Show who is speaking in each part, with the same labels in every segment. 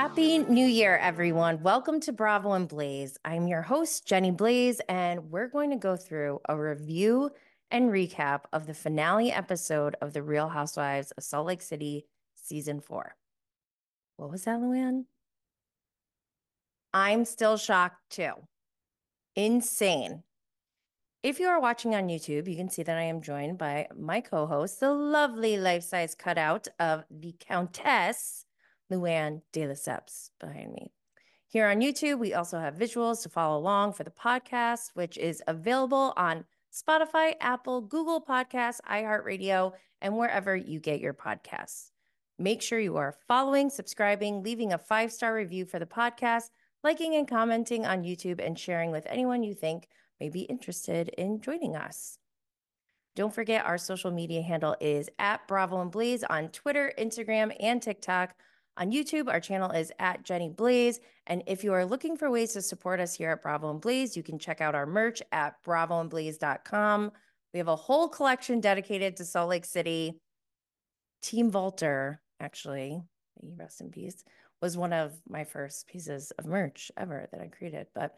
Speaker 1: Happy New Year, everyone. Welcome to Bravo and Blaze. I'm your host, Jenny Blaze, and we're going to go through a review and recap of the finale episode of The Real Housewives of Salt Lake City, season four. What was that, Luann? I'm still shocked too. Insane. If you are watching on YouTube, you can see that I am joined by my co host, the lovely life size cutout of the Countess, Luann de Lesseps, behind me. Here on YouTube, we also have visuals to follow along for the podcast, which is available on Spotify, Apple, Google Podcasts, iHeartRadio, and wherever you get your podcasts. Make sure you are following, subscribing, leaving a five star review for the podcast, liking and commenting on YouTube, and sharing with anyone you think may be interested in joining us. Don't forget, our social media handle is at Bravo and Blaze on Twitter, Instagram, and TikTok. On YouTube, our channel is at Jenny Blaze. And if you are looking for ways to support us here at Bravo and Blaze, you can check out our merch at bravoandblaze.com. We have a whole collection dedicated to Salt Lake City. Team Volter, actually, rest in peace, was one of my first pieces of merch ever that I created. But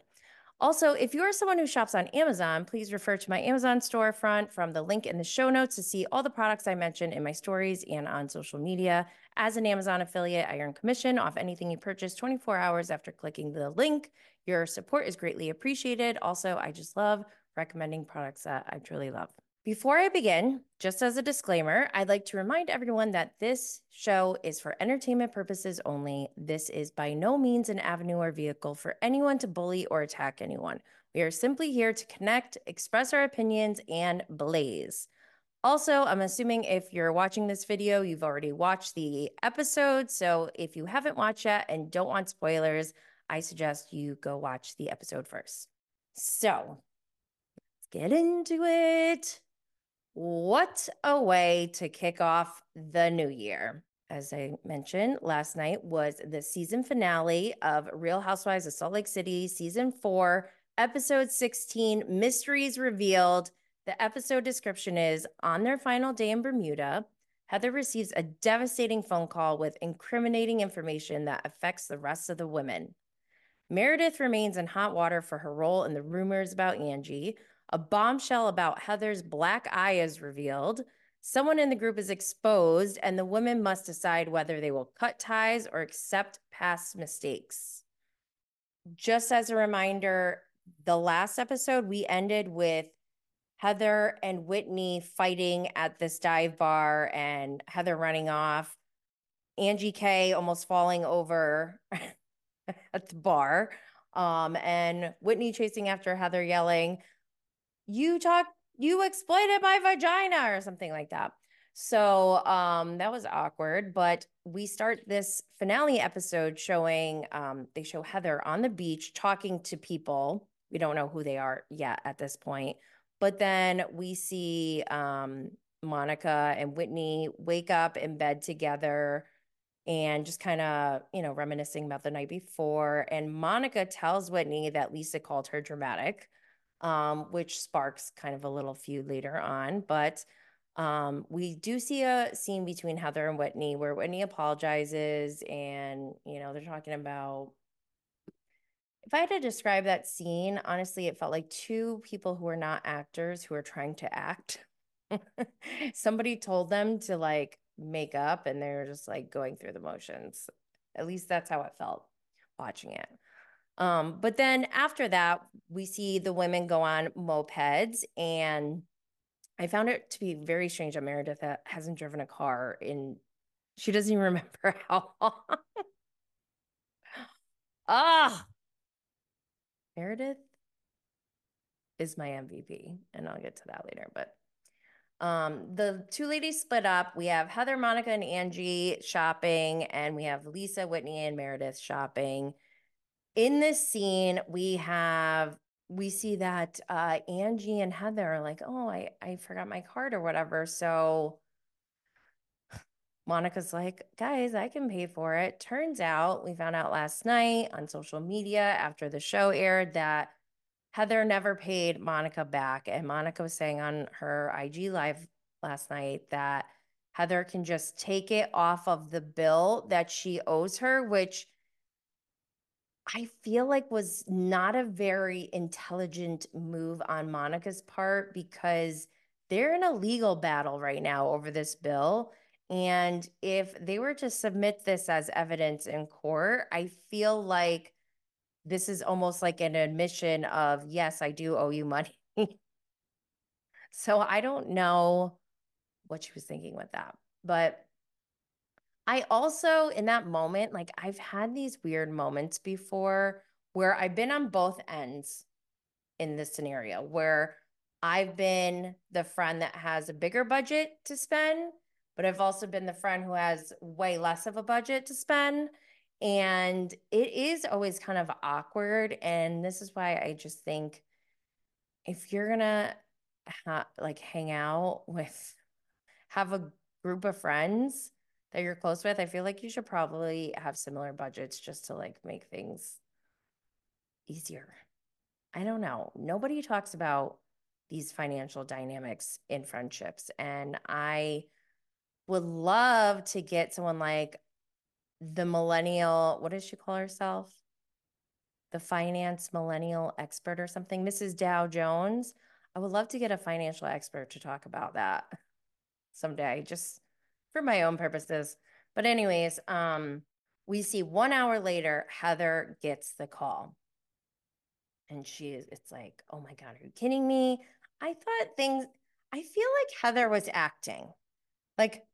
Speaker 1: also, if you are someone who shops on Amazon, please refer to my Amazon storefront from the link in the show notes to see all the products I mentioned in my stories and on social media. As an Amazon affiliate, I earn commission off anything you purchase 24 hours after clicking the link. Your support is greatly appreciated. Also, I just love recommending products that I truly love. Before I begin, just as a disclaimer, I'd like to remind everyone that this show is for entertainment purposes only. This is by no means an avenue or vehicle for anyone to bully or attack anyone. We are simply here to connect, express our opinions, and blaze. Also, I'm assuming if you're watching this video, you've already watched the episode. So if you haven't watched yet and don't want spoilers, I suggest you go watch the episode first. So let's get into it. What a way to kick off the new year. As I mentioned, last night was the season finale of Real Housewives of Salt Lake City, season four, episode 16 Mysteries Revealed. The episode description is On their final day in Bermuda, Heather receives a devastating phone call with incriminating information that affects the rest of the women. Meredith remains in hot water for her role in the rumors about Angie, a bombshell about Heather's black eye is revealed. Someone in the group is exposed, and the women must decide whether they will cut ties or accept past mistakes. Just as a reminder, the last episode we ended with Heather and Whitney fighting at this dive bar and Heather running off, Angie K almost falling over at the bar, um, and Whitney chasing after Heather yelling, you talk you exploited my vagina or something like that. So um that was awkward but we start this finale episode showing um they show heather on the beach talking to people. We don't know who they are yet at this point but then we see um monica and whitney wake up in bed together and just kind of you know reminiscing about the night before and monica tells whitney that lisa called her dramatic um, which sparks kind of a little feud later on. But um, we do see a scene between Heather and Whitney where Whitney apologizes and, you know, they're talking about. If I had to describe that scene, honestly, it felt like two people who are not actors who are trying to act. Somebody told them to like make up and they're just like going through the motions. At least that's how it felt watching it. Um, but then after that, we see the women go on mopeds, and I found it to be very strange that Meredith hasn't driven a car in. She doesn't even remember how long. Ah, Meredith is my MVP, and I'll get to that later. But um, the two ladies split up. We have Heather, Monica, and Angie shopping, and we have Lisa, Whitney, and Meredith shopping in this scene, we have we see that uh, Angie and Heather are like, oh, I, I forgot my card or whatever. So Monica's like, guys, I can pay for it. Turns out we found out last night on social media after the show aired that Heather never paid Monica back. And Monica was saying on her IG live last night that Heather can just take it off of the bill that she owes her, which I feel like was not a very intelligent move on Monica's part because they're in a legal battle right now over this bill. And if they were to submit this as evidence in court, I feel like this is almost like an admission of, yes, I do owe you money. so I don't know what she was thinking with that. But I also, in that moment, like I've had these weird moments before where I've been on both ends in this scenario where I've been the friend that has a bigger budget to spend, but I've also been the friend who has way less of a budget to spend. And it is always kind of awkward. And this is why I just think if you're gonna ha- like hang out with, have a group of friends that you're close with, I feel like you should probably have similar budgets just to like make things easier. I don't know. Nobody talks about these financial dynamics in friendships. And I would love to get someone like the millennial, what does she call herself? The finance millennial expert or something, Mrs. Dow Jones. I would love to get a financial expert to talk about that someday, just for my own purposes. But anyways, um, we see one hour later, Heather gets the call. And she is, it's like, oh my God, are you kidding me? I thought things, I feel like Heather was acting. Like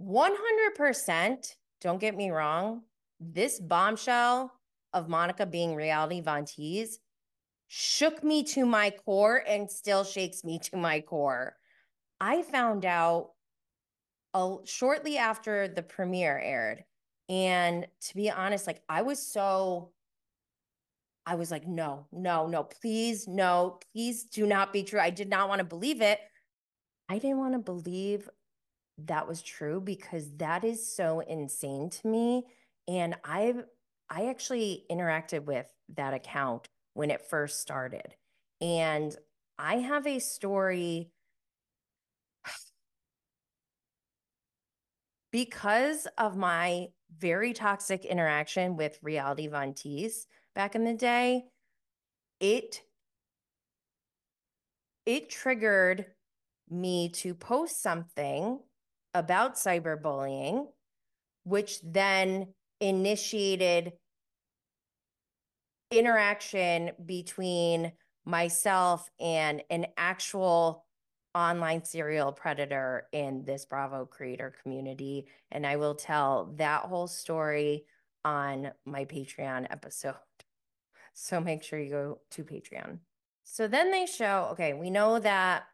Speaker 1: 100%, don't get me wrong, this bombshell of Monica being reality Von shook me to my core and still shakes me to my core. I found out a, shortly after the premiere aired. And to be honest, like I was so, I was like, no, no, no, please, no, please do not be true. I did not want to believe it. I didn't want to believe that was true because that is so insane to me. And I've, I actually interacted with that account when it first started. And I have a story because of my very toxic interaction with Reality Von Tease back in the day, it it triggered me to post something about cyberbullying, which then initiated interaction between myself and an actual online serial predator in this Bravo creator community. And I will tell that whole story on my Patreon episode. So make sure you go to Patreon. So then they show, okay, we know that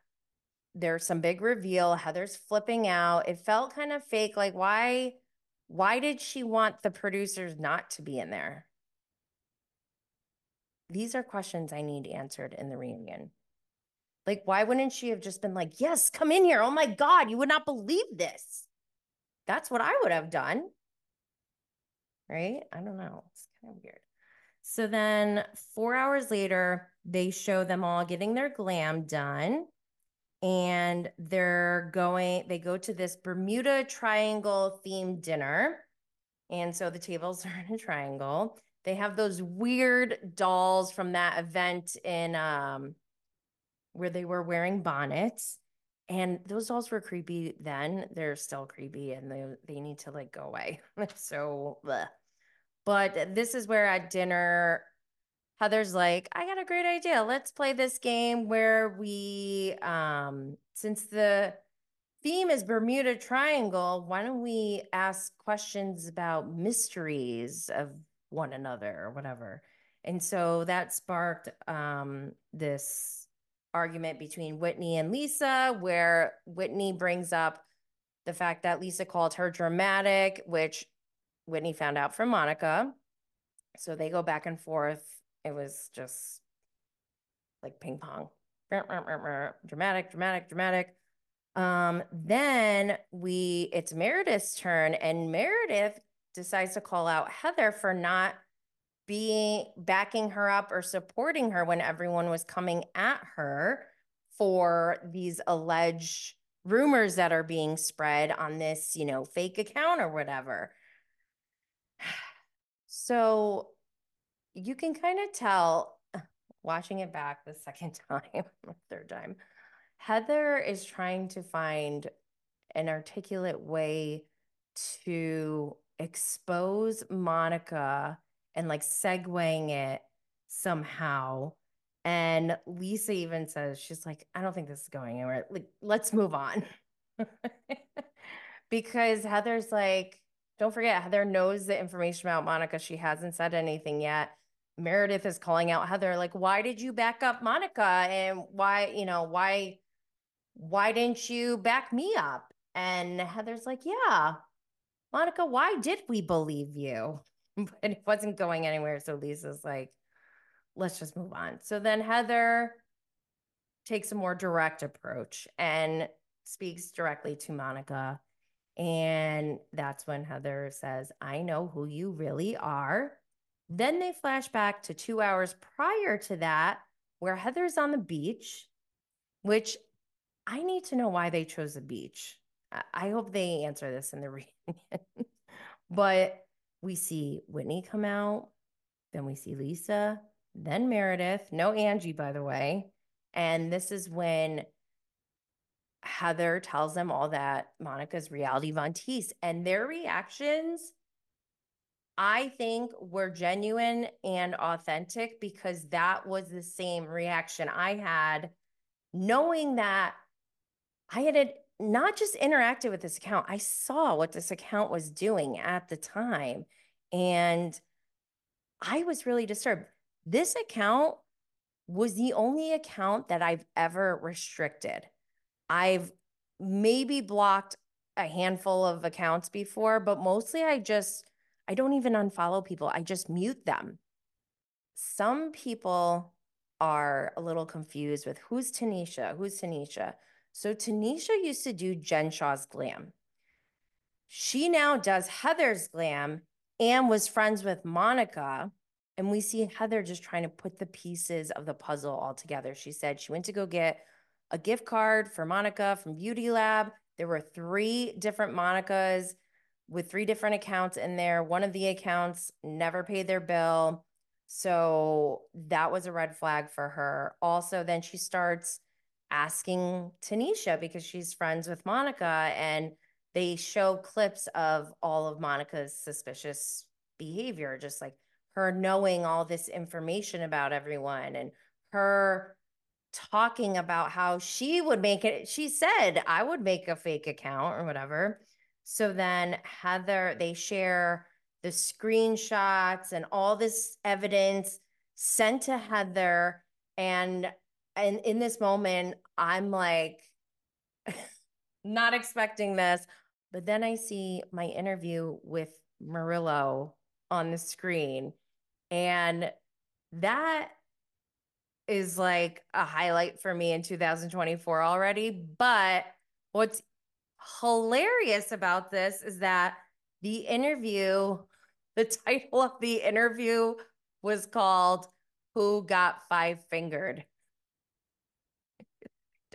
Speaker 1: there's some big reveal. Heather's flipping out. It felt kind of fake. Like, why, why did she want the producers not to be in there? These are questions I need answered in the reunion. Like, why wouldn't she have just been like, yes, come in here? Oh my God, you would not believe this. That's what I would have done. Right? I don't know. It's kind of weird. So then four hours later, they show them all getting their glam done. And they're going, they go to this Bermuda Triangle themed dinner. And so the tables are in a triangle. They have those weird dolls from that event in um where they were wearing bonnets. And those dolls were creepy then. They're still creepy and they, they need to like go away. so, bleh. but this is where at dinner, Heather's like, I got a great idea. Let's play this game where we, um, since the theme is Bermuda Triangle, why don't we ask questions about mysteries of one another or whatever? And so that sparked um, this argument between Whitney and Lisa, where Whitney brings up the fact that Lisa called her dramatic, which Whitney found out from Monica. So they go back and forth. It was just like ping pong. Dramatic, dramatic, dramatic. Um, then we it's Meredith's turn, and Meredith decides to call out Heather for not being backing her up or supporting her when everyone was coming at her for these alleged rumors that are being spread on this, you know, fake account or whatever. So you can kind of tell watching it back the second time, third time, Heather is trying to find an articulate way to expose Monica and like segueing it somehow. And Lisa even says, she's like, I don't think this is going anywhere. Like, let's move on. because Heather's like, don't forget, Heather knows the information about Monica. She hasn't said anything yet. Meredith is calling out Heather, like, why did you back up Monica? And why, you know, why, why didn't you back me up? And Heather's like, yeah, Monica, why did we believe you? But it wasn't going anywhere. So Lisa's like, let's just move on. So then Heather takes a more direct approach and speaks directly to Monica. And that's when Heather says, I know who you really are. Then they flash back to two hours prior to that, where Heather's on the beach, which I need to know why they chose the beach. I hope they answer this in the reunion. but we see Whitney come out, then we see Lisa, then Meredith, no Angie, by the way. And this is when Heather tells them all that Monica's reality Von Tease and their reactions, I think, were genuine and authentic because that was the same reaction I had, knowing that I had not just interacted with this account, I saw what this account was doing at the time. And I was really disturbed. This account was the only account that I've ever restricted. I've maybe blocked a handful of accounts before, but mostly I just, I don't even unfollow people. I just mute them. Some people are a little confused with who's Tenesha, who's Tenesha. So Tenesha used to do Jen Shah's glam. She now does Heather's glam and was friends with Monica. And we see Heather just trying to put the pieces of the puzzle all together. She said she went to go get a gift card for Monica from Beauty Lab. There were three different Monicas with three different accounts in there. One of the accounts never paid their bill. So that was a red flag for her. Also, then she starts asking Tenesha because she's friends with Monica and they show clips of all of Monica's suspicious behavior, just like her knowing all this information about everyone and her talking about how she would make it. She said, I would make a fake account or whatever. So then Heather, they share the screenshots and all this evidence sent to Heather. And and in this moment, I'm like not expecting this. But then I see my interview with Murilo on the screen. And that is like a highlight for me in 2024 already. But what's hilarious about this is that the interview, the title of the interview was called Who Got Five Fingered?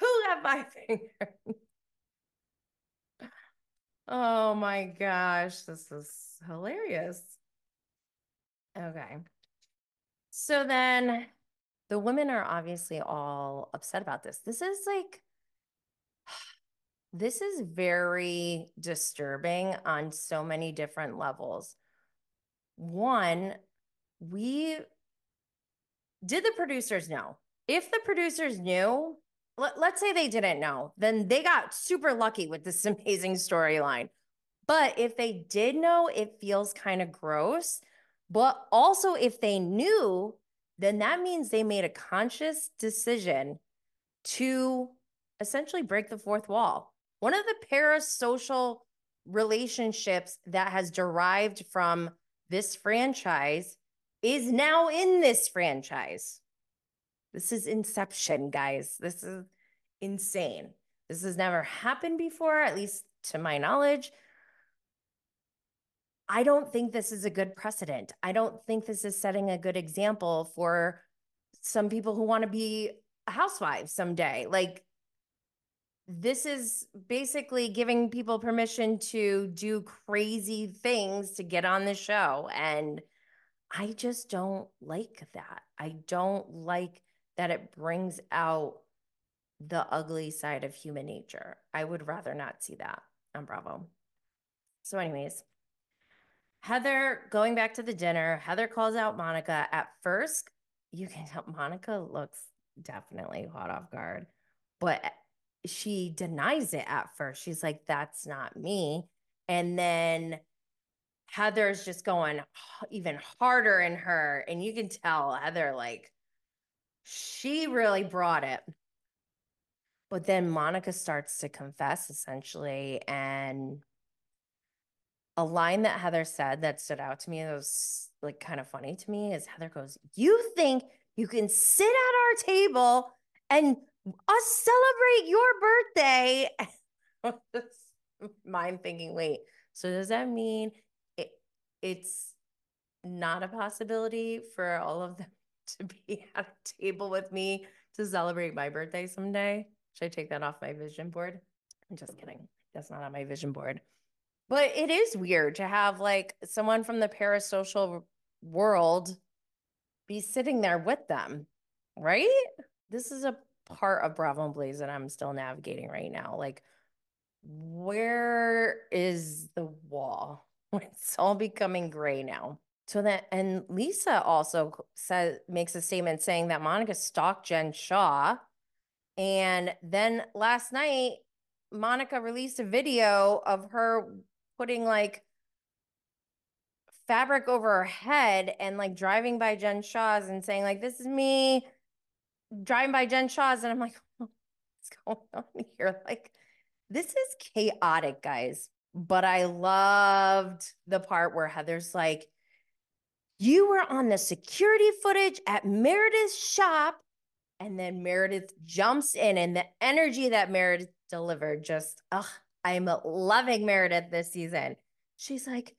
Speaker 1: Who got my finger? oh my gosh, this is hilarious. Okay. So then the women are obviously all upset about this. This is like, this is very disturbing on so many different levels. One, we did the producers know? If the producers knew, let, let's say they didn't know, then they got super lucky with this amazing storyline. But if they did know, it feels kind of gross. But also, if they knew, then that means they made a conscious decision to essentially break the fourth wall. One of the parasocial relationships that has derived from this franchise is now in this franchise. This is inception, guys. This is insane. This has never happened before, at least to my knowledge. I don't think this is a good precedent. I don't think this is setting a good example for some people who want to be housewives someday. Like, this is basically giving people permission to do crazy things to get on the show. And I just don't like that. I don't like that it brings out the ugly side of human nature. I would rather not see that on Bravo. So, anyways, Heather going back to the dinner, Heather calls out Monica. At first, you can tell Monica looks definitely caught off guard, but she denies it at first. She's like, that's not me. And then Heather's just going even harder in her. And you can tell Heather, like, she really brought it. But then Monica starts to confess essentially. And a line that Heather said that stood out to me, that was like kind of funny to me, is Heather goes, You think you can sit at our table and us celebrate your birthday? Mind thinking, wait, so does that mean it, it's not a possibility for all of them to be at a table with me to celebrate my birthday someday? Should I take that off my vision board? I'm just kidding. That's not on my vision board. But it is weird to have like someone from the parasocial world be sitting there with them, right? This is a part of Bravo and Blaze that I'm still navigating right now. Like, where is the wall? It's all becoming gray now. So that and Lisa also says makes a statement saying that Monica stalked Jen Shah. And then last night, Monica released a video of her putting like fabric over her head and like driving by Jen Shah's and saying, like, this is me driving by Jen Shah's And I'm like, what's going on here? Like, this is chaotic, guys. But I loved the part where Heather's like, you were on the security footage at Meredith's shop. And then Meredith jumps in, and the energy that Meredith delivered just, ugh, I'm loving Meredith this season. She's like,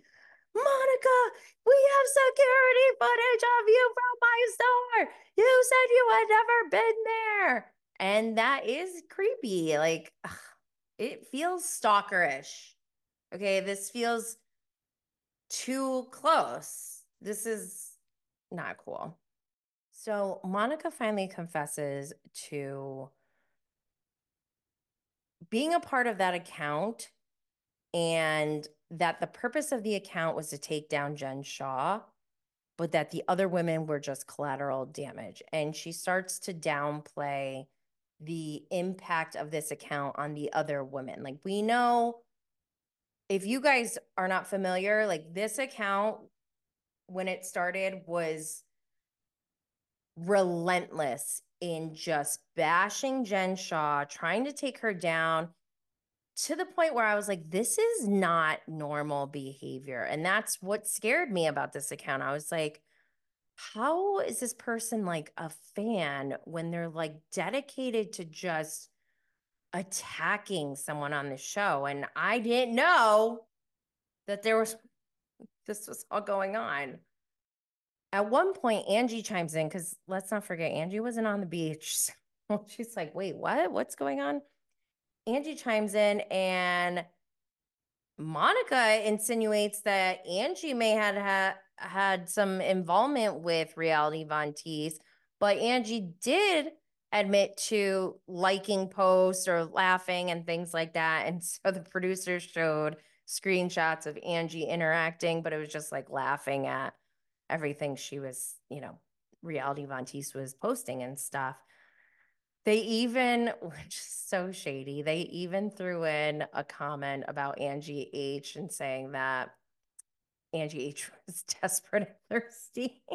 Speaker 1: Monica, we have security footage of you from my store. You said you had never been there. And that is creepy. Like, it feels stalkerish. Okay. This feels too close. This is not cool. So Monica finally confesses to being a part of that account and that the purpose of the account was to take down Jen Shah, but that the other women were just collateral damage. And she starts to downplay the impact of this account on the other women. Like, we know if you guys are not familiar, like, this account, when it started, was relentless in just bashing Jen Shah, trying to take her down to the point where I was like, this is not normal behavior. And that's what scared me about this account. I was like, how is this person like a fan when they're like dedicated to just attacking someone on the show? And I didn't know that there was this was all going on. At one point, Angie chimes in because let's not forget, Angie wasn't on the beach. So she's like, wait, what? What's going on? Angie chimes in and Monica insinuates that Angie may had, had some involvement with Reality Von Tease, but Angie did admit to liking posts or laughing and things like that. And so the producers showed screenshots of Angie interacting, but it was just like laughing at everything she was, you know, Reality Von Tease was posting and stuff. They even, which is so shady, they even threw in a comment about Angie H and saying that Angie H was desperate and thirsty.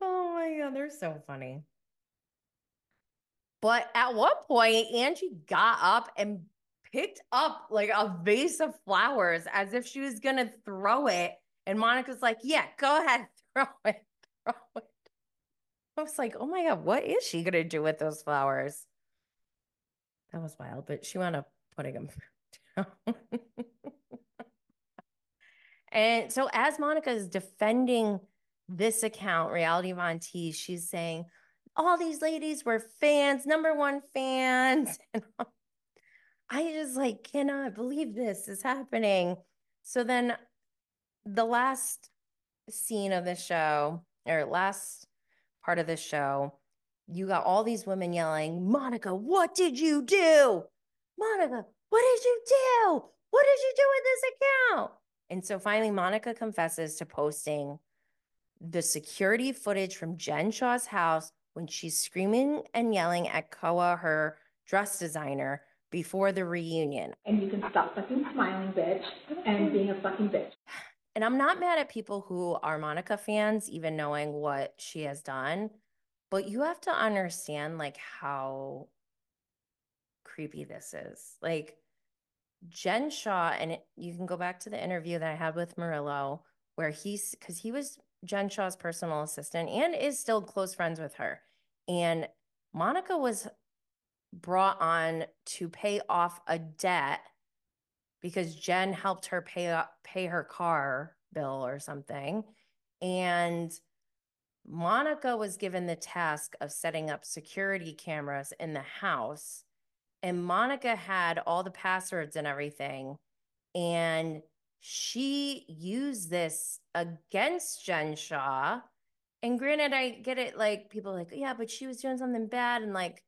Speaker 1: oh my God, they're so funny. But at one point, Angie got up and picked up like a vase of flowers as if she was going to throw it and Monica's like, yeah, go ahead, throw it, throw it. I was like, oh my God, what is she going to do with those flowers? That was wild, but she wound up putting them down. and so as Monica is defending this account, Reality Von T, she's saying, all these ladies were fans, number one fans. And I just like cannot believe this is happening. So then the last scene of the show or last part of the show, you got all these women yelling, Monica, what did you do? Monica, what did you do? What did you do with this account? And so finally, Monica confesses to posting the security footage from Jen Shah's house when she's screaming and yelling at Koa, her dress designer, before the reunion.
Speaker 2: And you can stop fucking smiling, bitch, and being a fucking bitch.
Speaker 1: And I'm not mad at people who are Monica fans, even knowing what she has done, but you have to understand like how creepy this is. Like Jen Shah, and it, you can go back to the interview that I had with Murilo, where he's because he was Jen Shah's personal assistant and is still close friends with her. And Monica was brought on to pay off a debt because Jen helped her pay pay her car bill or something. And Monica was given the task of setting up security cameras in the house. And Monica had all the passwords and everything. And she used this against Jen Shah. And granted, I get it, like people like, yeah, but she was doing something bad. And like,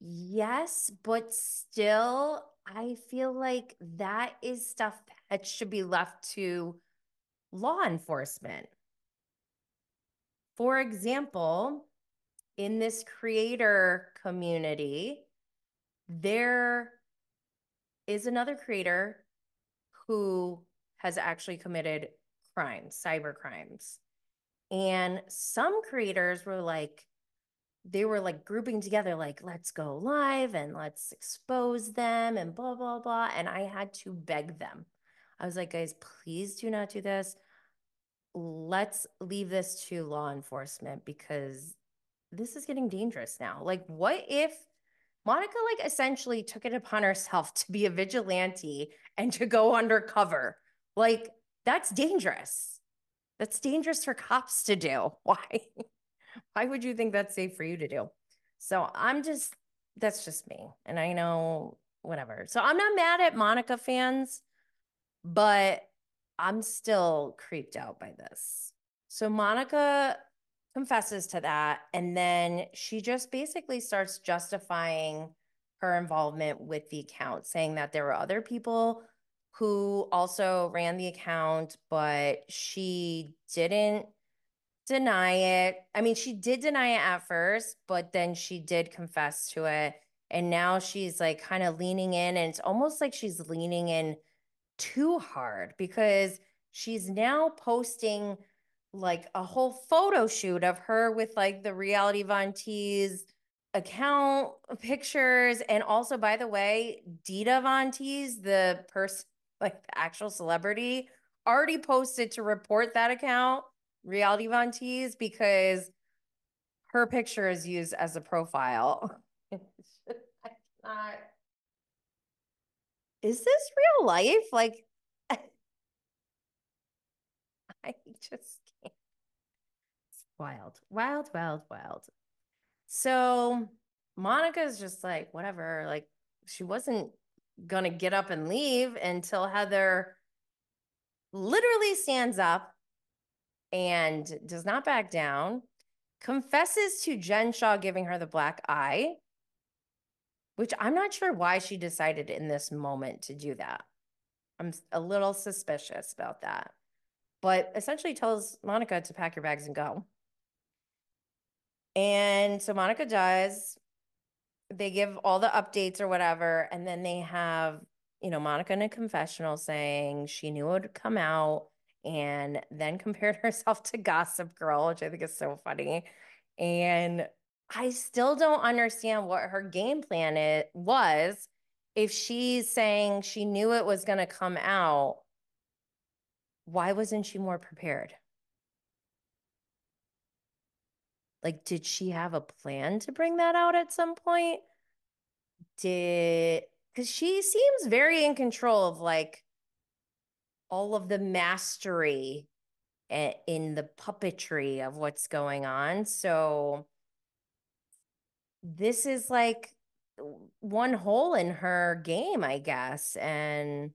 Speaker 1: yes, but still, I feel like that is stuff that should be left to law enforcement. For example, in this creator community, there is another creator who has actually committed crimes, cyber crimes. And some creators were like, they were like grouping together, like, let's go live and let's expose them and blah, blah, blah. And I had to beg them. I was like, guys, please do not do this. Let's leave this to law enforcement because this is getting dangerous now. Like, what if Monica, like, essentially took it upon herself to be a vigilante and to go undercover. Like, that's dangerous. That's dangerous for cops to do. Why? Why would you think that's safe for you to do? So I'm just, that's just me. And I know whatever. So I'm not mad at Monica fans, but I'm still creeped out by this. So Monica confesses to that. And then she just basically starts justifying her involvement with the account, saying that there were other people who also ran the account, but she didn't deny it. I mean, she did deny it at first, but then she did confess to it. And now she's like kind of leaning in, and it's almost like she's leaning in too hard because she's now posting like a whole photo shoot of her with like the reality Von Tease account pictures. And also, by the way, Dita Von Teese, the person, like the actual celebrity, already posted to report that account, Reality Von Tease, because her picture is used as a profile. Is this real life? Like, I just can't. It's wild, wild, wild, wild. So Monica's just like, whatever. Like, she wasn't going to get up and leave until Heather literally stands up and does not back down, confesses to Jen Shah giving her the black eye, which I'm not sure why she decided in this moment to do that. I'm a little suspicious about that, but essentially tells Monica to pack your bags and go. And so Monica does. They give all the updates or whatever. And then they have, you know, Monica in a confessional saying she knew it would come out and then compared herself to Gossip Girl, which I think is so funny. And I still don't understand what her game plan it was. If she's saying she knew it was going to come out, why wasn't she more prepared? Like, did she have a plan to bring that out at some point? Did, because she seems very in control of like all of the mastery in the puppetry of what's going on. So this is like one hole in her game, I guess. And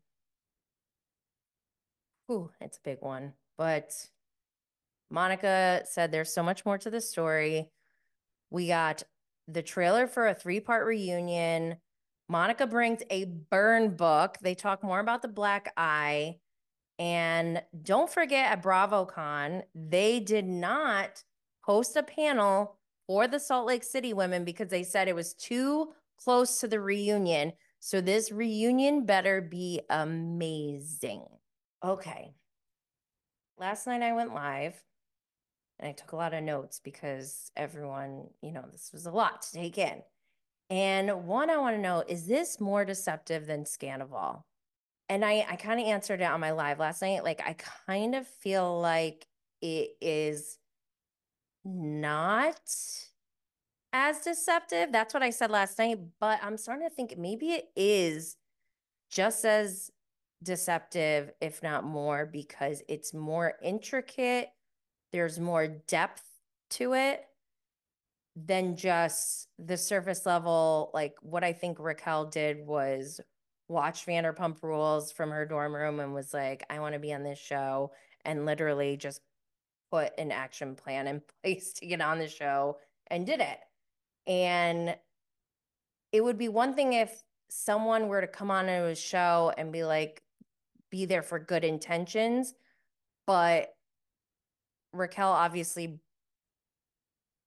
Speaker 1: ooh, it's a big one. But Monica said there's so much more to the story. We got the trailer for a three part reunion. Monica brings a burn book. They talk more about the black eye. And don't forget at BravoCon, they did not host a panel for the Salt Lake City women because they said it was too close to the reunion. So this reunion better be amazing. Okay. Last night I went live and I took a lot of notes because everyone, you know, this was a lot to take in. And one I want to know is this more deceptive than Scandoval? And I, I kind of answered it on my live last night. Like, I kind of feel like it is not as deceptive. That's what I said last night. But I'm starting to think maybe it is just as deceptive, if not more, because it's more intricate. There's more depth to it than just the surface level. Like what I think Raquel did was watch Vanderpump Rules from her dorm room and was like, I want to be on this show, and literally just put an action plan in place to get on the show and did it. And it would be one thing if someone were to come on to a show and be like, be there for good intentions, but Raquel obviously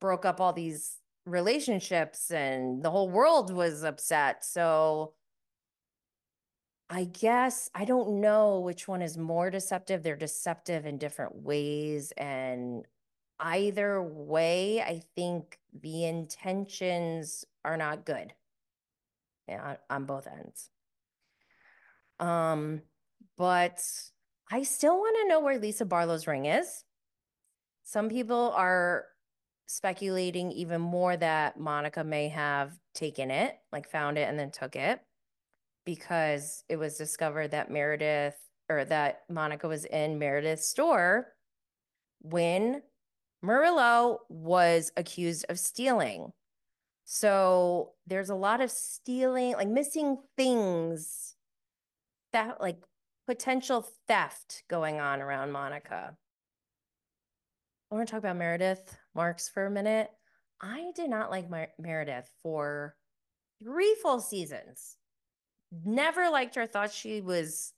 Speaker 1: broke up all these relationships and the whole world was upset. So I guess I don't know which one is more deceptive. They're deceptive in different ways. And either way, I think the intentions are not good. Yeah, on both ends. Um, but I still want to know where Lisa Barlow's ring is. Some people are speculating even more that Monica may have taken it, like found it and then took it because it was discovered that Meredith or that Monica was in Meredith's store when Murilo was accused of stealing. So there's a lot of stealing, like missing things that like potential theft going on around Monica. I want to talk about Meredith Marks for a minute. I did not like Mer- Meredith for three full seasons. Never liked her, thought she was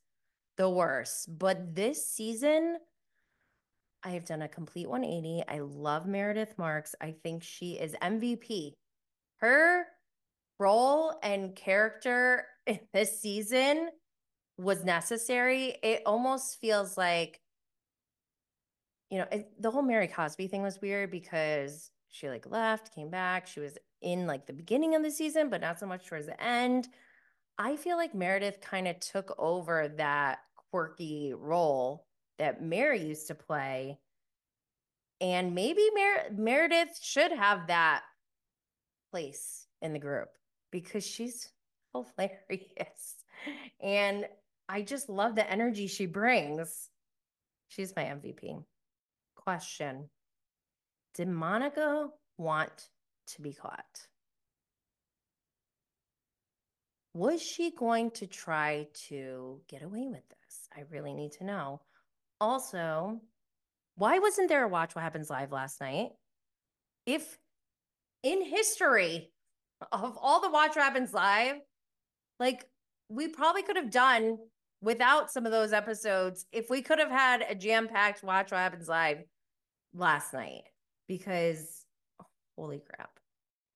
Speaker 1: the worst. But this season, I have done a complete 180. I love Meredith Marks. I think she is MVP. Her role and character in this season was necessary. It almost feels like, you know, it, the whole Mary Cosby thing was weird because she like left, came back. She was in like the beginning of the season, but not so much towards the end. I feel like Meredith kind of took over that quirky role that Mary used to play. And maybe Mer- Meredith should have that place in the group because she's hilarious. And I just love the energy she brings. She's my MVP. Question Did Monica want to be caught? Was she going to try to get away with this? I really need to know. Also, why wasn't there a Watch What Happens Live last night? If in history of all the Watch What Happens Live, like we probably could have done without some of those episodes if we could have had a jam-packed Watch What Happens Live last night because holy crap.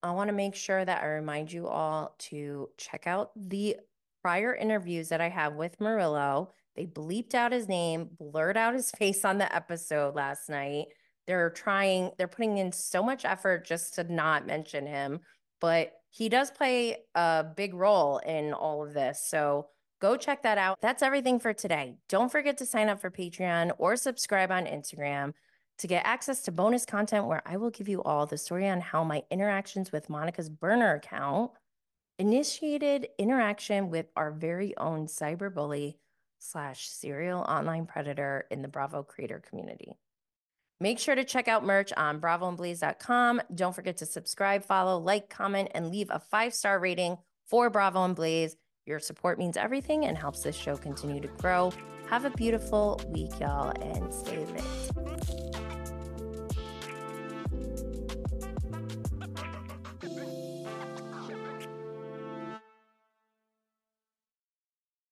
Speaker 1: I want to make sure that I remind you all to check out the prior interviews that I have with Murilo. They bleeped out his name, blurred out his face on the episode last night. They're trying, they're putting in so much effort just to not mention him, but he does play a big role in all of this. So go check that out. That's everything for today. Don't forget to sign up for Patreon or subscribe on Instagram to get access to bonus content where I will give you all the story on how my interactions with Monica's burner account initiated interaction with our very own cyberbully, slash serial online predator in the Bravo creator community. Make sure to check out merch on bravoandblaze.com. Don't forget to subscribe, follow, like, comment, and leave a five star rating for Bravo and Blaze. Your support means everything and helps this show continue to grow. Have a beautiful week, y'all, and stay lit.